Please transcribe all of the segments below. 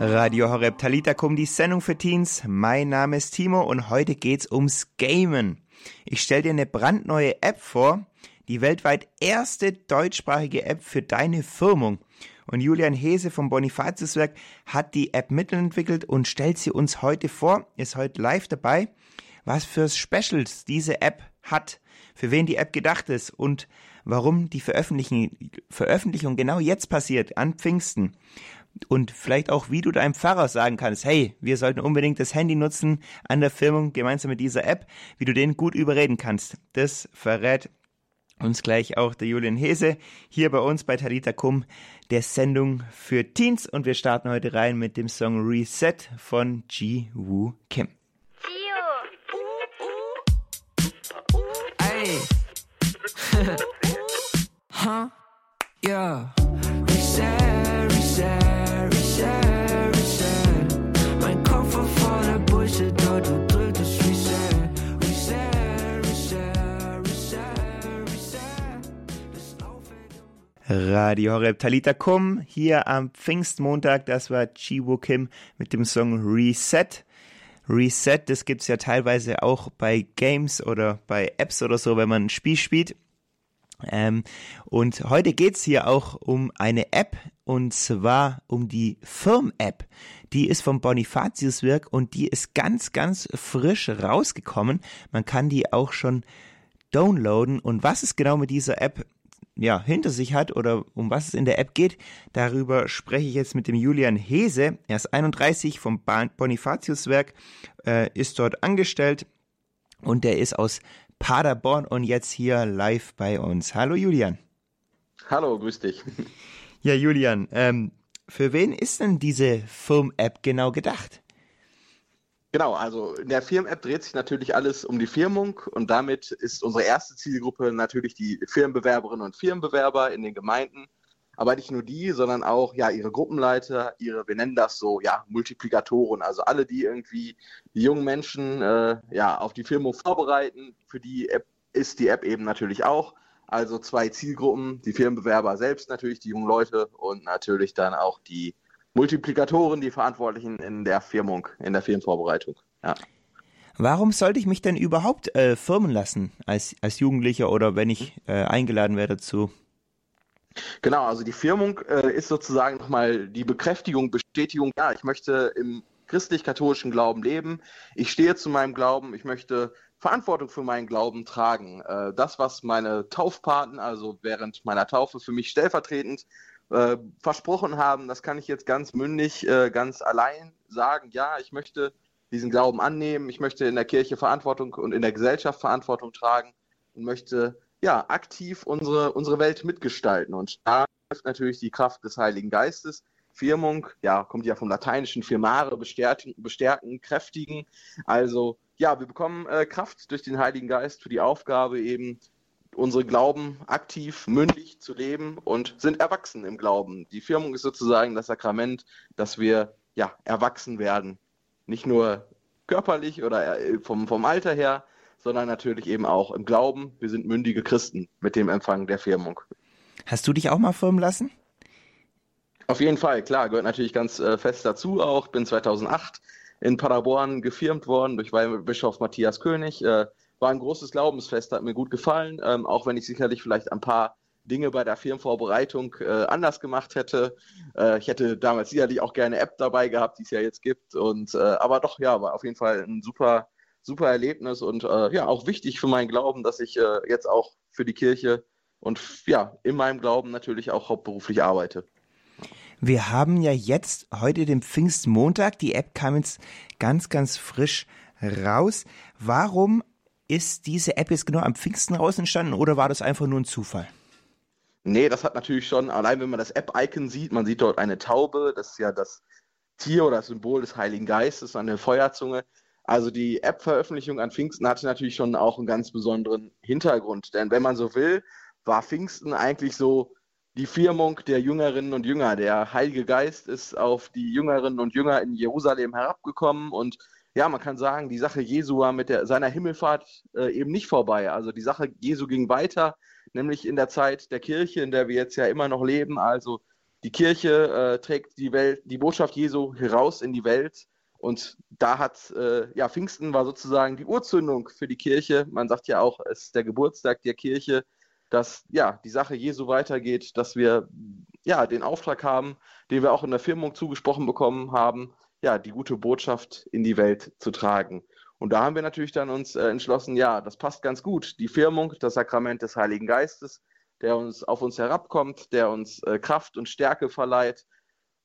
Radio Horeb Talita Kum, die Sendung für Teens. Mein Name ist Timo und heute geht's ums Gamen. Ich stelle dir eine brandneue App vor, die weltweit erste deutschsprachige App für deine Firmung. Und Julian Hese vom Bonifatiuswerk hat die App mitentwickelt und stellt sie uns heute vor, ist heute live dabei, was für Specials diese App hat, für wen die App gedacht ist und warum die Veröffentlichung genau jetzt passiert, an Pfingsten und vielleicht auch, wie du deinem Pfarrer sagen kannst, hey, wir sollten unbedingt das Handy nutzen an der Firmung gemeinsam mit dieser App, wie du den gut überreden kannst. Das verrät uns gleich auch der Julian Hese hier bei uns bei Talita Kum, der Sendung für Teens und wir starten heute rein mit dem Song Reset von Ji Woo Kim. Hey. huh? Yeah. Radio Horeb Talita Kum hier am Pfingstmontag. Das war Chiwo Kim mit dem Song Reset. Reset, das gibt's ja teilweise auch bei Games oder bei Apps oder so, wenn man ein Spiel spielt. Ähm, und heute geht's hier auch um eine App und zwar um die Firm-App. Die ist vom Bonifatiuswerk und die ist ganz, ganz frisch rausgekommen. Man kann die auch schon downloaden. Und was ist genau mit dieser App ja, hinter sich hat oder um was es in der App geht, darüber spreche ich jetzt mit dem Julian Hese. Er ist 31 vom Bonifatiuswerk, äh, ist dort angestellt und der ist aus Paderborn und jetzt hier live bei uns. Hallo Julian. Hallo, grüß dich. Ja, Julian, ähm, für wen ist denn diese Firm-App genau gedacht? Genau, also in der Firmen-App dreht sich natürlich alles um die Firmung und damit ist unsere erste Zielgruppe natürlich die Firmenbewerberinnen und Firmenbewerber in den Gemeinden. Aber nicht nur die, sondern auch ja ihre Gruppenleiter, ihre, wir nennen das so, ja, Multiplikatoren, also alle, die irgendwie die jungen Menschen äh, ja auf die Firmung vorbereiten. Für die App ist die App eben natürlich auch. Also zwei Zielgruppen, die Firmenbewerber selbst natürlich, die jungen Leute und natürlich dann auch die Multiplikatoren, die Verantwortlichen in der Firmung, in der Firmenvorbereitung. Ja. Warum sollte ich mich denn überhaupt äh, firmen lassen als, als Jugendlicher oder wenn ich äh, eingeladen werde dazu? Genau, also die Firmung äh, ist sozusagen nochmal die Bekräftigung, Bestätigung, ja, ich möchte im christlich-katholischen Glauben leben, ich stehe zu meinem Glauben, ich möchte Verantwortung für meinen Glauben tragen. Äh, das, was meine Taufpaten, also während meiner Taufe für mich stellvertretend äh, versprochen haben, das kann ich jetzt ganz mündig, äh, ganz allein sagen, ja, ich möchte diesen Glauben annehmen, ich möchte in der Kirche Verantwortung und in der Gesellschaft Verantwortung tragen und möchte ja aktiv unsere, unsere Welt mitgestalten. Und da ist natürlich die Kraft des Heiligen Geistes. Firmung, ja, kommt ja vom lateinischen firmare, bestärken, bestärken kräftigen. Also ja, wir bekommen äh, Kraft durch den Heiligen Geist für die Aufgabe eben unsere Glauben aktiv, mündig zu leben und sind erwachsen im Glauben. Die Firmung ist sozusagen das Sakrament, dass wir ja erwachsen werden. Nicht nur körperlich oder äh, vom, vom Alter her, sondern natürlich eben auch im Glauben. Wir sind mündige Christen mit dem Empfang der Firmung. Hast du dich auch mal firmen lassen? Auf jeden Fall, klar, gehört natürlich ganz äh, fest dazu auch. Bin 2008 in Paderborn gefirmt worden durch Bischof Matthias König. Äh, war ein großes Glaubensfest, hat mir gut gefallen, ähm, auch wenn ich sicherlich vielleicht ein paar Dinge bei der Firmenvorbereitung äh, anders gemacht hätte. Äh, ich hätte damals sicherlich auch gerne App dabei gehabt, die es ja jetzt gibt. Und äh, aber doch, ja, war auf jeden Fall ein super, super Erlebnis und äh, ja, auch wichtig für meinen Glauben, dass ich äh, jetzt auch für die Kirche und ja, in meinem Glauben natürlich auch hauptberuflich arbeite. Wir haben ja jetzt heute den Pfingstmontag. Die App kam jetzt ganz, ganz frisch raus. Warum ist diese App jetzt genau am Pfingsten raus entstanden oder war das einfach nur ein Zufall? Nee, das hat natürlich schon, allein wenn man das App-Icon sieht, man sieht dort eine Taube, das ist ja das Tier oder das Symbol des Heiligen Geistes, eine Feuerzunge. Also die App-Veröffentlichung an Pfingsten hatte natürlich schon auch einen ganz besonderen Hintergrund. Denn wenn man so will, war Pfingsten eigentlich so die Firmung der Jüngerinnen und Jünger. Der Heilige Geist ist auf die Jüngerinnen und Jünger in Jerusalem herabgekommen und ja, man kann sagen, die Sache Jesu war mit der, seiner Himmelfahrt äh, eben nicht vorbei. Also die Sache Jesu ging weiter, nämlich in der Zeit der Kirche, in der wir jetzt ja immer noch leben. Also die Kirche äh, trägt die Welt, die Botschaft Jesu heraus in die Welt. Und da hat, äh, ja, Pfingsten war sozusagen die Urzündung für die Kirche. Man sagt ja auch, es ist der Geburtstag der Kirche, dass ja die Sache Jesu weitergeht, dass wir ja den Auftrag haben, den wir auch in der Firmung zugesprochen bekommen haben, ja, die gute Botschaft in die Welt zu tragen. Und da haben wir natürlich dann uns äh, entschlossen, ja, das passt ganz gut. Die Firmung, das Sakrament des Heiligen Geistes, der uns auf uns herabkommt, der uns äh, Kraft und Stärke verleiht.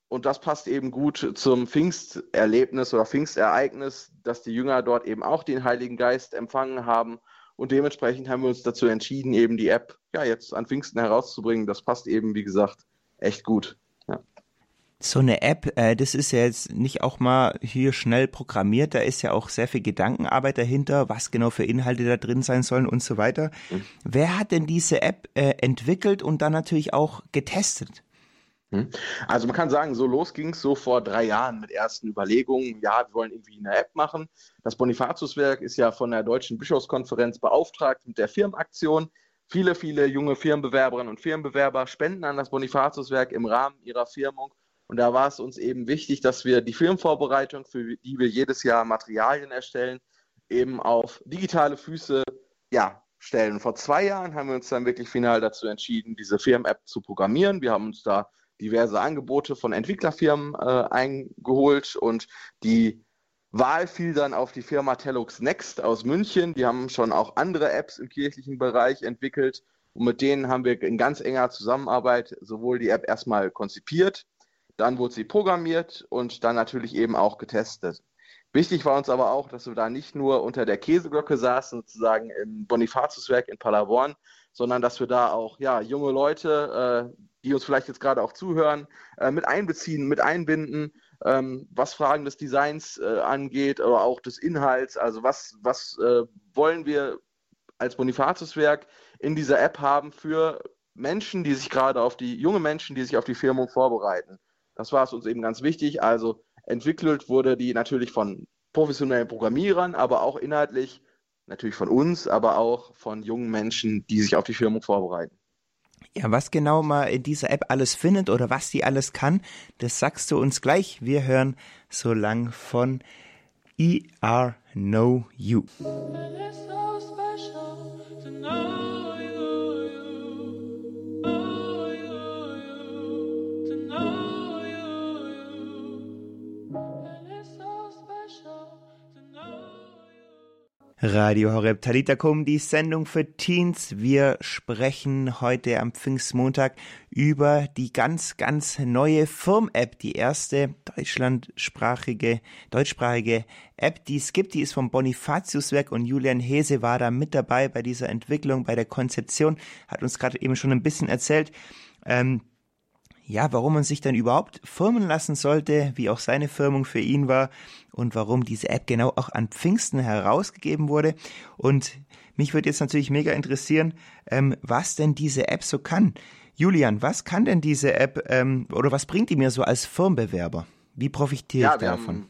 Und das passt eben gut zum Pfingsterlebnis oder Pfingstereignis, dass die Jünger dort eben auch den Heiligen Geist empfangen haben. Und dementsprechend haben wir uns dazu entschieden, eben die App ja jetzt an Pfingsten herauszubringen. Das passt eben, wie gesagt, echt gut. So eine App, äh, das ist ja jetzt nicht auch mal hier schnell programmiert, da ist ja auch sehr viel Gedankenarbeit dahinter, was genau für Inhalte da drin sein sollen und so weiter. Mhm. Wer hat denn diese App äh, entwickelt und dann natürlich auch getestet? Mhm. Also man kann sagen, so los ging es so vor drei Jahren mit ersten Überlegungen, ja, wir wollen irgendwie eine App machen. Das Bonifatiuswerk ist ja von der Deutschen Bischofskonferenz beauftragt mit der Firmenaktion. Viele, viele junge Firmenbewerberinnen und Firmenbewerber spenden an das Bonifatiuswerk im Rahmen ihrer Firmung und da war es uns eben wichtig, dass wir die Filmvorbereitung, für die wir jedes Jahr Materialien erstellen, eben auf digitale Füße ja, stellen. Vor zwei Jahren haben wir uns dann wirklich final dazu entschieden, diese Firmen-App zu programmieren. Wir haben uns da diverse Angebote von Entwicklerfirmen äh, eingeholt und die Wahl fiel dann auf die Firma Tellux Next aus München. Die haben schon auch andere Apps im kirchlichen Bereich entwickelt und mit denen haben wir in ganz enger Zusammenarbeit sowohl die App erstmal konzipiert, dann wurde sie programmiert und dann natürlich eben auch getestet. Wichtig war uns aber auch, dass wir da nicht nur unter der Käseglocke saßen, sozusagen im Bonifatiuswerk in Paderborn, sondern dass wir da auch ja, junge Leute, äh, die uns vielleicht jetzt gerade auch zuhören, äh, mit einbeziehen, mit einbinden, ähm, was Fragen des Designs äh, angeht oder auch des Inhalts. Also was, was äh, wollen wir als Bonifatiuswerk in dieser App haben für Menschen, die sich gerade auf die, junge Menschen, die sich auf die Firmung vorbereiten. Das war es uns eben ganz wichtig. Also entwickelt wurde die natürlich von professionellen Programmierern, aber auch inhaltlich natürlich von uns, aber auch von jungen Menschen, die sich auf die Firmung vorbereiten. Ja, was genau man in dieser App alles findet oder was die alles kann, das sagst du uns gleich. Wir hören so lang von ER Know You. Radio Horeb Talitakum, die Sendung für Teens. Wir sprechen heute am Pfingstmontag über die ganz, ganz neue Firm-App, die erste deutschlandsprachige, deutschsprachige App, die es gibt. Die ist vom Bonifatiuswerk und Julian Hese war da mit dabei bei dieser Entwicklung, bei der Konzeption, hat uns gerade eben schon ein bisschen erzählt. Ähm, ja, warum man sich dann überhaupt firmen lassen sollte, wie auch seine Firmung für ihn war und warum diese App genau auch an Pfingsten herausgegeben wurde. Und mich würde jetzt natürlich mega interessieren, ähm, was denn diese App so kann. Julian, was kann denn diese App ähm, oder was bringt die mir so als Firmenbewerber? Wie profitiere ja, ich davon?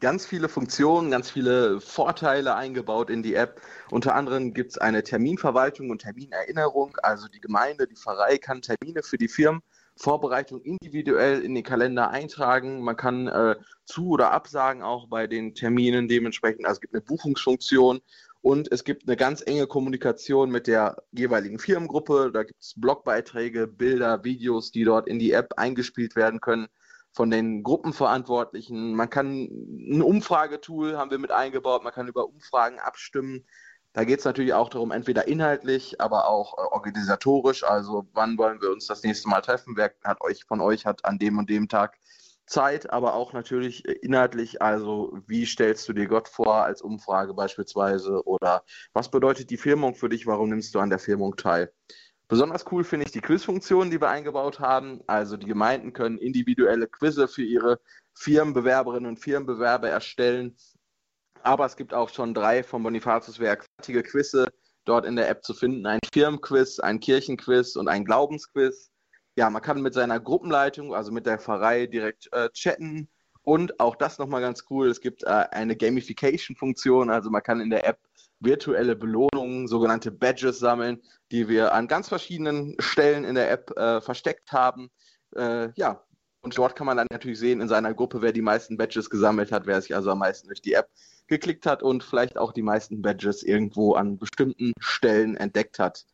ganz viele Funktionen, ganz viele Vorteile eingebaut in die App. Unter anderem gibt es eine Terminverwaltung und Terminerinnerung. Also die Gemeinde, die Pfarrei kann Termine für die Firmen Vorbereitung individuell in den Kalender eintragen. Man kann äh, zu- oder absagen auch bei den Terminen dementsprechend. Also es gibt eine Buchungsfunktion und es gibt eine ganz enge Kommunikation mit der jeweiligen Firmengruppe. Da gibt es Blogbeiträge, Bilder, Videos, die dort in die App eingespielt werden können von den Gruppenverantwortlichen. Man kann ein Umfragetool haben wir mit eingebaut. Man kann über Umfragen abstimmen. Da geht es natürlich auch darum, entweder inhaltlich, aber auch äh, organisatorisch. Also wann wollen wir uns das nächste Mal treffen? Wer hat euch von euch hat an dem und dem Tag Zeit, aber auch natürlich äh, inhaltlich. Also wie stellst du dir Gott vor als Umfrage beispielsweise? Oder was bedeutet die Firmung für dich? Warum nimmst du an der Firmung teil? Besonders cool finde ich die Quizfunktion, die wir eingebaut haben. Also die Gemeinden können individuelle Quizze für ihre Firmenbewerberinnen und Firmenbewerber erstellen aber es gibt auch schon drei vom Bonifatiuswerk fertige Quizze dort in der App zu finden. Ein Firmenquiz, ein Kirchenquiz und ein Glaubensquiz. Ja, man kann mit seiner Gruppenleitung, also mit der Pfarrei, direkt äh, chatten. Und auch das nochmal ganz cool, es gibt äh, eine Gamification-Funktion, also man kann in der App virtuelle Belohnungen, sogenannte Badges sammeln, die wir an ganz verschiedenen Stellen in der App äh, versteckt haben. Äh, ja, und dort kann man dann natürlich sehen in seiner Gruppe, wer die meisten Badges gesammelt hat, wer sich also am meisten durch die App geklickt hat und vielleicht auch die meisten Badges irgendwo an bestimmten Stellen entdeckt hat.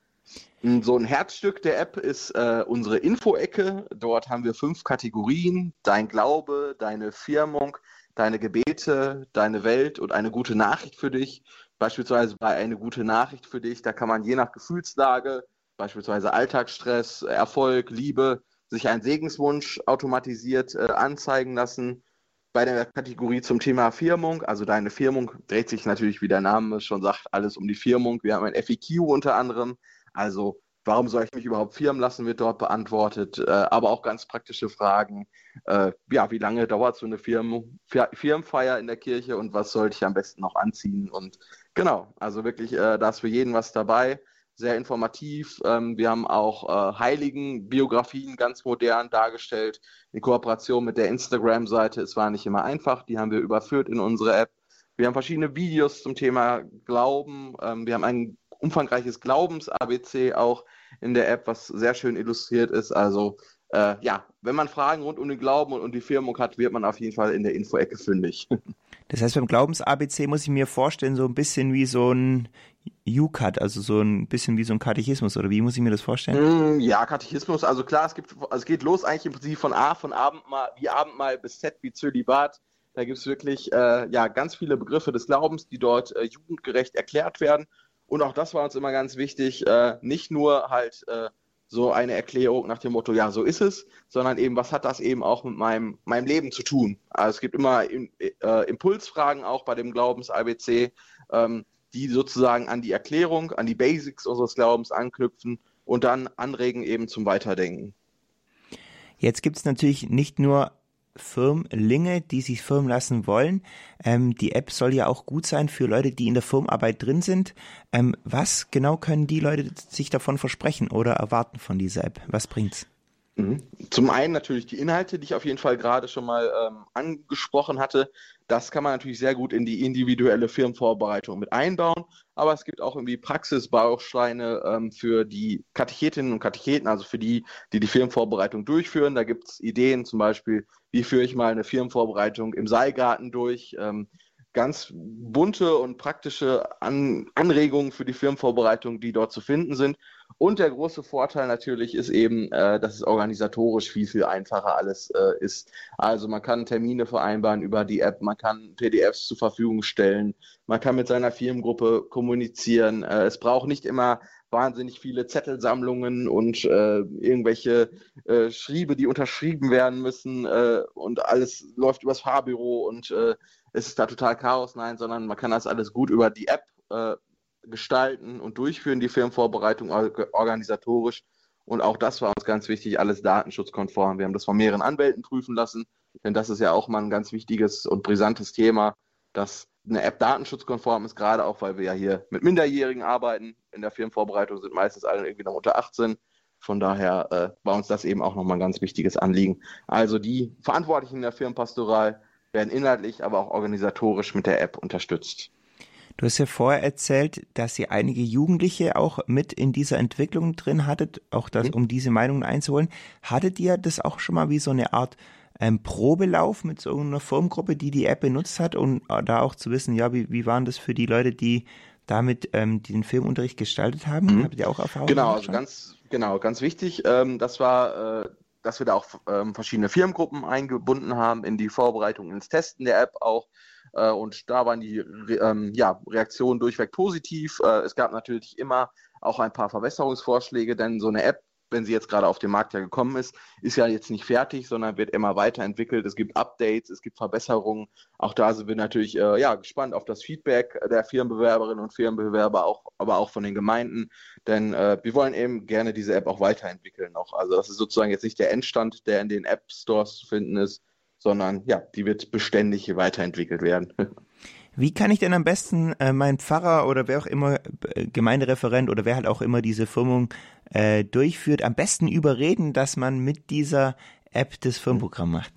So ein Herzstück der App ist äh, unsere Info-Ecke. Dort haben wir fünf Kategorien. Dein Glaube, deine Firmung, deine Gebete, deine Welt und eine gute Nachricht für dich. Beispielsweise bei eine gute Nachricht für dich, da kann man je nach Gefühlslage, beispielsweise Alltagsstress, Erfolg, Liebe, sich einen Segenswunsch automatisiert äh, anzeigen lassen. Bei der Kategorie zum Thema Firmung, also deine Firmung, dreht sich natürlich, wie der Name schon sagt, alles um die Firmung. Wir haben ein FAQ unter anderem, also warum soll ich mich überhaupt firmen lassen, wird dort beantwortet, äh, aber auch ganz praktische Fragen. Äh, ja, wie lange dauert so eine Firmen, Firmenfeier in der Kirche und was sollte ich am besten noch anziehen? Und genau, also wirklich, äh, da ist für jeden was dabei sehr informativ. Ähm, wir haben auch äh, Heiligen-Biografien ganz modern dargestellt in Kooperation mit der Instagram-Seite. Es war nicht immer einfach, die haben wir überführt in unsere App. Wir haben verschiedene Videos zum Thema Glauben. Ähm, wir haben ein umfangreiches Glaubens-ABC auch in der App, was sehr schön illustriert ist. Also äh, ja, wenn man Fragen rund um den Glauben und um die Firmung hat, wird man auf jeden Fall in der Info-Ecke fündig. Das heißt, beim Glaubens-ABC muss ich mir vorstellen, so ein bisschen wie so ein U-Cut, also so ein bisschen wie so ein Katechismus, oder wie muss ich mir das vorstellen? Mm, ja, Katechismus, also klar, es gibt, also es geht los eigentlich im Prinzip von A, von Abendmahl, wie Abendmahl bis Z, wie Zölibat. Da gibt es wirklich äh, ja, ganz viele Begriffe des Glaubens, die dort äh, jugendgerecht erklärt werden. Und auch das war uns immer ganz wichtig, äh, nicht nur halt äh, so eine Erklärung nach dem Motto, ja, so ist es, sondern eben, was hat das eben auch mit meinem, meinem Leben zu tun? Also es gibt immer äh, Impulsfragen auch bei dem Glaubens-ABC, ähm, die sozusagen an die Erklärung, an die Basics unseres Glaubens anknüpfen und dann anregen eben zum Weiterdenken. Jetzt gibt es natürlich nicht nur Firmlinge, die sich firmen lassen wollen. Ähm, die App soll ja auch gut sein für Leute, die in der Firmarbeit drin sind. Ähm, was genau können die Leute sich davon versprechen oder erwarten von dieser App? Was bringt's? Mhm. Zum einen natürlich die Inhalte, die ich auf jeden Fall gerade schon mal ähm, angesprochen hatte. Das kann man natürlich sehr gut in die individuelle Firmenvorbereitung mit einbauen. Aber es gibt auch irgendwie Praxisbausteine ähm, für die Katechetinnen und Katecheten, also für die, die die Firmenvorbereitung durchführen. Da gibt es Ideen, zum Beispiel, wie führe ich mal eine Firmenvorbereitung im Seilgarten durch. Ähm, ganz bunte und praktische An Anregungen für die Firmenvorbereitung, die dort zu finden sind. Und der große Vorteil natürlich ist eben, äh, dass es organisatorisch viel, viel einfacher alles äh, ist. Also man kann Termine vereinbaren über die App, man kann PDFs zur Verfügung stellen, man kann mit seiner Firmengruppe kommunizieren. Äh, es braucht nicht immer wahnsinnig viele Zettelsammlungen und äh, irgendwelche äh, Schriebe, die unterschrieben werden müssen äh, und alles läuft übers Fahrbüro und es ist da total Chaos, nein, sondern man kann das alles gut über die App gestalten und durchführen, die Firmenvorbereitung organisatorisch. Und auch das war uns ganz wichtig, alles datenschutzkonform. Wir haben das von mehreren Anwälten prüfen lassen, denn das ist ja auch mal ein ganz wichtiges und brisantes Thema, dass eine App datenschutzkonform ist, gerade auch, weil wir ja hier mit Minderjährigen arbeiten. In der Firmenvorbereitung sind meistens alle irgendwie noch unter 18. Von daher äh, war uns das eben auch nochmal ein ganz wichtiges Anliegen. Also die Verantwortlichen der Firmenpastoral werden inhaltlich, aber auch organisatorisch mit der App unterstützt. Du hast ja vorher erzählt, dass ihr einige Jugendliche auch mit in dieser Entwicklung drin hattet, auch das, mhm. um diese Meinungen einzuholen. Hattet ihr das auch schon mal wie so eine Art ähm, Probelauf mit so einer Firmengruppe, die die App benutzt hat und äh, da auch zu wissen, ja, wie, wie waren das für die Leute, die damit ähm, den Filmunterricht gestaltet haben? Mhm. Habt ihr auch Erfahrungen? Genau, also ganz, genau, ganz wichtig. Ähm, das war, äh, dass wir da auch ähm, verschiedene Firmengruppen eingebunden haben in die Vorbereitung ins Testen der App auch. Äh, und da waren die ähm, ja, Reaktionen durchweg positiv. Äh, es gab natürlich immer auch ein paar Verbesserungsvorschläge, denn so eine App wenn sie jetzt gerade auf den Markt ja gekommen ist, ist ja jetzt nicht fertig, sondern wird immer weiterentwickelt. Es gibt Updates, es gibt Verbesserungen. Auch da sind wir natürlich äh, ja, gespannt auf das Feedback der Firmenbewerberinnen und Firmenbewerber, auch, aber auch von den Gemeinden. Denn äh, wir wollen eben gerne diese App auch weiterentwickeln. Noch. Also das ist sozusagen jetzt nicht der Endstand, der in den App Stores zu finden ist, sondern ja, die wird beständig weiterentwickelt werden. Wie kann ich denn am besten äh, meinen Pfarrer oder wer auch immer, äh, Gemeindereferent oder wer halt auch immer diese Firmung äh, durchführt, am besten überreden, dass man mit dieser App das Firmenprogramm macht?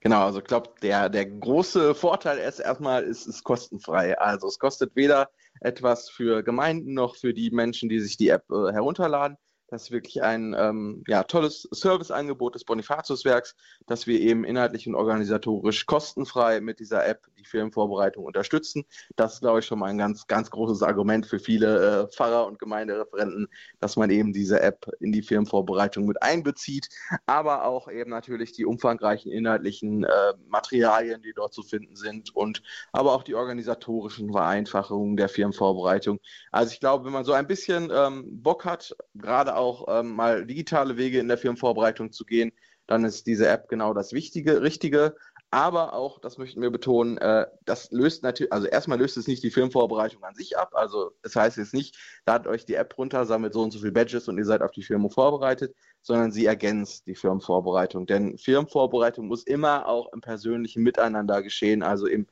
Genau, also ich glaube, der, der große Vorteil ist erstmal, ist es kostenfrei. Also es kostet weder etwas für Gemeinden noch für die Menschen, die sich die App äh, herunterladen. Das ist wirklich ein ähm, ja, tolles Serviceangebot des Bonifatiuswerks, dass wir eben inhaltlich und organisatorisch kostenfrei mit dieser App die Firmenvorbereitung unterstützen. Das ist, glaube ich, schon mal ein ganz, ganz großes Argument für viele äh, Pfarrer und Gemeindereferenten, dass man eben diese App in die Firmenvorbereitung mit einbezieht, aber auch eben natürlich die umfangreichen inhaltlichen äh, Materialien, die dort zu finden sind und aber auch die organisatorischen Vereinfachungen der Firmenvorbereitung. Also ich glaube, wenn man so ein bisschen ähm, Bock hat, gerade auch ähm, mal digitale Wege in der Firmenvorbereitung zu gehen, dann ist diese App genau das Wichtige, Richtige. Aber auch, das möchten wir betonen, äh, das löst natürlich, also erstmal löst es nicht die Firmenvorbereitung an sich ab. Also das heißt jetzt nicht, ladet euch die App runter, sammelt so und so viele Badges und ihr seid auf die Firma vorbereitet, sondern sie ergänzt die Firmenvorbereitung. Denn Firmenvorbereitung muss immer auch im persönlichen Miteinander geschehen, also im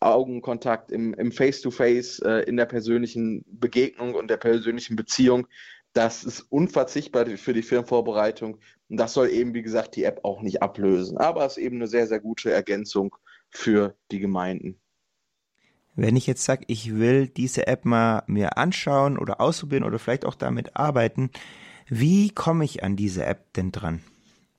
Augenkontakt, im, im Face-to-Face, äh, in der persönlichen Begegnung und der persönlichen Beziehung. Das ist unverzichtbar für die Firmenvorbereitung. Und das soll eben, wie gesagt, die App auch nicht ablösen. Aber es ist eben eine sehr, sehr gute Ergänzung für die Gemeinden. Wenn ich jetzt sage, ich will diese App mal mir anschauen oder ausprobieren oder vielleicht auch damit arbeiten, wie komme ich an diese App denn dran?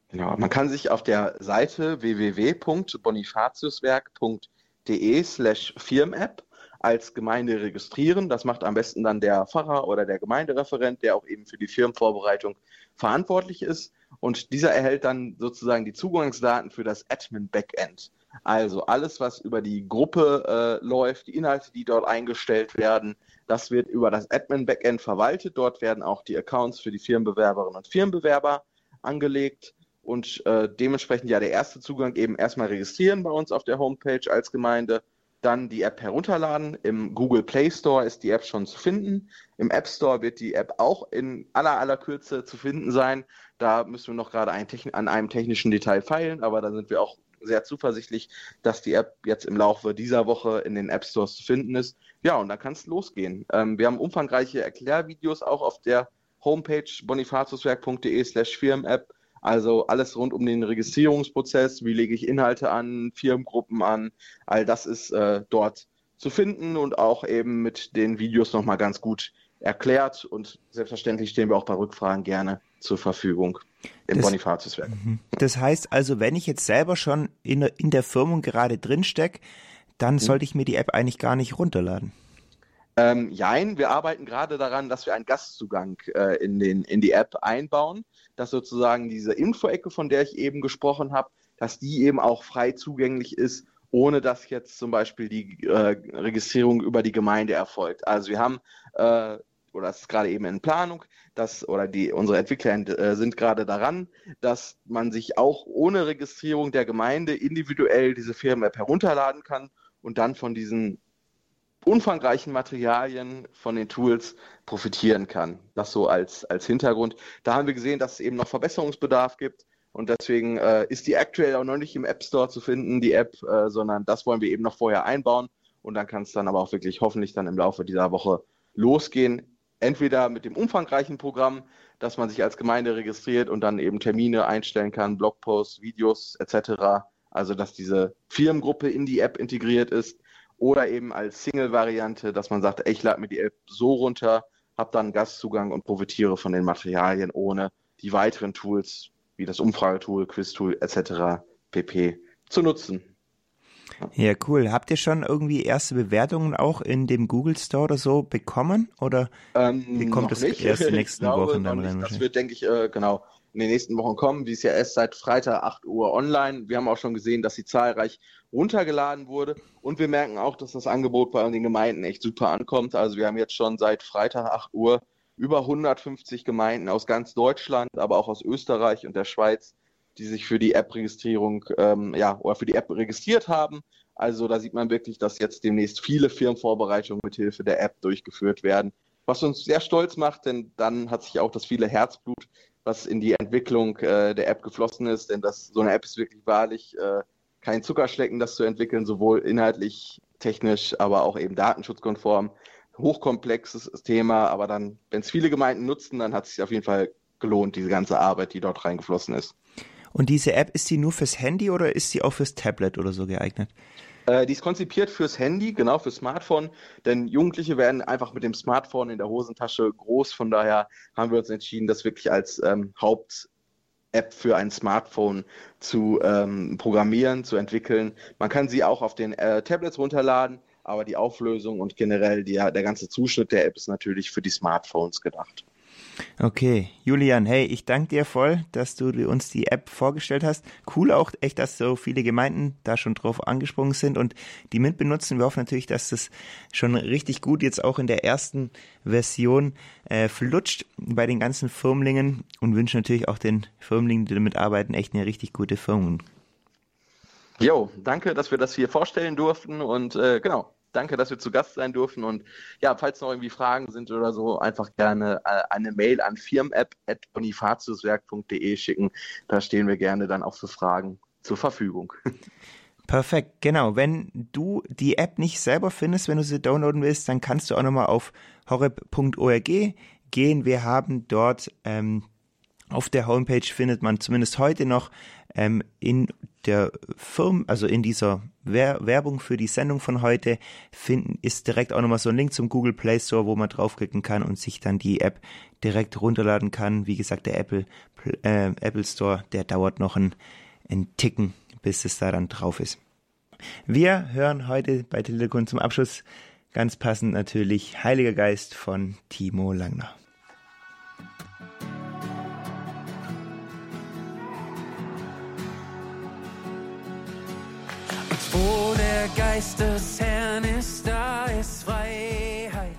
Genau, man kann sich auf der Seite www.bonifatiuswerk.de slash Firm-App als Gemeinde registrieren. Das macht am besten dann der Pfarrer oder der Gemeindereferent, der auch eben für die Firmenvorbereitung verantwortlich ist. Und dieser erhält dann sozusagen die Zugangsdaten für das Admin-Backend. Also alles, was über die Gruppe äh, läuft, die Inhalte, die dort eingestellt werden, das wird über das Admin-Backend verwaltet. Dort werden auch die Accounts für die Firmenbewerberinnen und Firmenbewerber angelegt und äh, dementsprechend ja der erste Zugang eben erstmal registrieren bei uns auf der Homepage als Gemeinde dann die App herunterladen. Im Google Play Store ist die App schon zu finden. Im App Store wird die App auch in aller aller Kürze zu finden sein. Da müssen wir noch gerade ein an einem technischen Detail feilen, aber da sind wir auch sehr zuversichtlich, dass die App jetzt im Laufe dieser Woche in den App Stores zu finden ist. Ja, und dann kann es losgehen. Ähm, wir haben umfangreiche Erklärvideos auch auf der Homepage bonifatiuswerk.de slash Firmen-App also alles rund um den Registrierungsprozess, wie lege ich Inhalte an, Firmengruppen an, all das ist äh, dort zu finden und auch eben mit den Videos nochmal ganz gut erklärt und selbstverständlich stehen wir auch bei Rückfragen gerne zur Verfügung im Bonifatiuswerk. Mhm. Das heißt also, wenn ich jetzt selber schon in, in der Firmung gerade drin stecke, dann mhm. sollte ich mir die App eigentlich gar nicht runterladen. Ähm, jein, wir arbeiten gerade daran, dass wir einen Gastzugang äh, in, den, in die App einbauen dass sozusagen diese Info-Ecke, von der ich eben gesprochen habe, dass die eben auch frei zugänglich ist, ohne dass jetzt zum Beispiel die äh, Registrierung über die Gemeinde erfolgt. Also wir haben, äh, oder das ist gerade eben in Planung, dass, oder die, unsere Entwickler äh, sind gerade daran, dass man sich auch ohne Registrierung der Gemeinde individuell diese Firmen-App herunterladen kann und dann von diesen umfangreichen Materialien von den Tools profitieren kann. Das so als, als Hintergrund. Da haben wir gesehen, dass es eben noch Verbesserungsbedarf gibt. Und deswegen äh, ist die aktuell auch noch nicht im App Store zu finden, die App, äh, sondern das wollen wir eben noch vorher einbauen. Und dann kann es dann aber auch wirklich hoffentlich dann im Laufe dieser Woche losgehen. Entweder mit dem umfangreichen Programm, dass man sich als Gemeinde registriert und dann eben Termine einstellen kann, Blogposts, Videos etc. Also dass diese Firmengruppe in die App integriert ist oder eben als Single-Variante, dass man sagt, ey, ich lade mir die App so runter, habe dann Gastzugang und profitiere von den Materialien, ohne die weiteren Tools wie das Umfragetool, Quiz-Tool etc. pp. zu nutzen. Ja, cool. Habt ihr schon irgendwie erste Bewertungen auch in dem Google Store oder so bekommen? Oder ähm, wie kommt es erst in den nächsten Wochen dann rein? Das wird, denke ich, äh, genau in den nächsten Wochen kommen. Wie es ja erst seit Freitag 8 Uhr online. Wir haben auch schon gesehen, dass sie zahlreich runtergeladen wurde. Und wir merken auch, dass das Angebot bei den Gemeinden echt super ankommt. Also wir haben jetzt schon seit Freitag 8 Uhr über 150 Gemeinden aus ganz Deutschland, aber auch aus Österreich und der Schweiz, die sich für die App-Registrierung, ähm, ja, oder für die App registriert haben. Also da sieht man wirklich, dass jetzt demnächst viele Firmenvorbereitungen mit Hilfe der App durchgeführt werden. Was uns sehr stolz macht, denn dann hat sich auch das viele Herzblut was in die Entwicklung äh, der App geflossen ist, denn das, so eine App ist wirklich wahrlich äh, kein Zuckerschlecken, das zu entwickeln, sowohl inhaltlich, technisch, aber auch eben datenschutzkonform. Hochkomplexes Thema, aber dann, wenn es viele Gemeinden nutzen, dann hat es sich auf jeden Fall gelohnt, diese ganze Arbeit, die dort reingeflossen ist. Und diese App, ist die nur fürs Handy oder ist sie auch fürs Tablet oder so geeignet? Äh, die ist konzipiert fürs Handy, genau fürs Smartphone, denn Jugendliche werden einfach mit dem Smartphone in der Hosentasche groß. Von daher haben wir uns entschieden, das wirklich als ähm, Haupt App für ein Smartphone zu ähm, programmieren, zu entwickeln. Man kann sie auch auf den äh, Tablets runterladen, aber die Auflösung und generell die, der ganze Zuschnitt der App ist natürlich für die Smartphones gedacht. Okay, Julian, hey, ich danke dir voll, dass du uns die App vorgestellt hast. Cool auch echt, dass so viele Gemeinden da schon drauf angesprungen sind und die mitbenutzen. Wir hoffen natürlich, dass das schon richtig gut jetzt auch in der ersten Version äh, flutscht bei den ganzen Firmlingen und wünschen natürlich auch den Firmlingen, die damit arbeiten, echt eine richtig gute Firmung. Jo, danke, dass wir das hier vorstellen durften und äh, genau, danke, dass wir zu Gast sein dürfen. Und ja, falls noch irgendwie Fragen sind oder so, einfach gerne äh, eine Mail an firmapp.bonifatiuswerk.de schicken. Da stehen wir gerne dann auch für Fragen zur Verfügung. Perfekt, genau. Wenn du die App nicht selber findest, wenn du sie downloaden willst, dann kannst du auch nochmal auf horeb.org gehen. Wir haben dort ähm, auf der Homepage findet man zumindest heute noch ähm, in der Firma, also in dieser Wer Werbung für die Sendung von heute, finden, ist direkt auch nochmal so ein Link zum Google Play Store, wo man draufklicken kann und sich dann die App direkt runterladen kann. Wie gesagt, der Apple, äh, Apple Store, der dauert noch einen, einen Ticken, bis es da dann drauf ist. Wir hören heute bei Telekom zum Abschluss ganz passend natürlich Heiliger Geist von Timo Langner. Geist des Herrn ist, da ist Freiheit.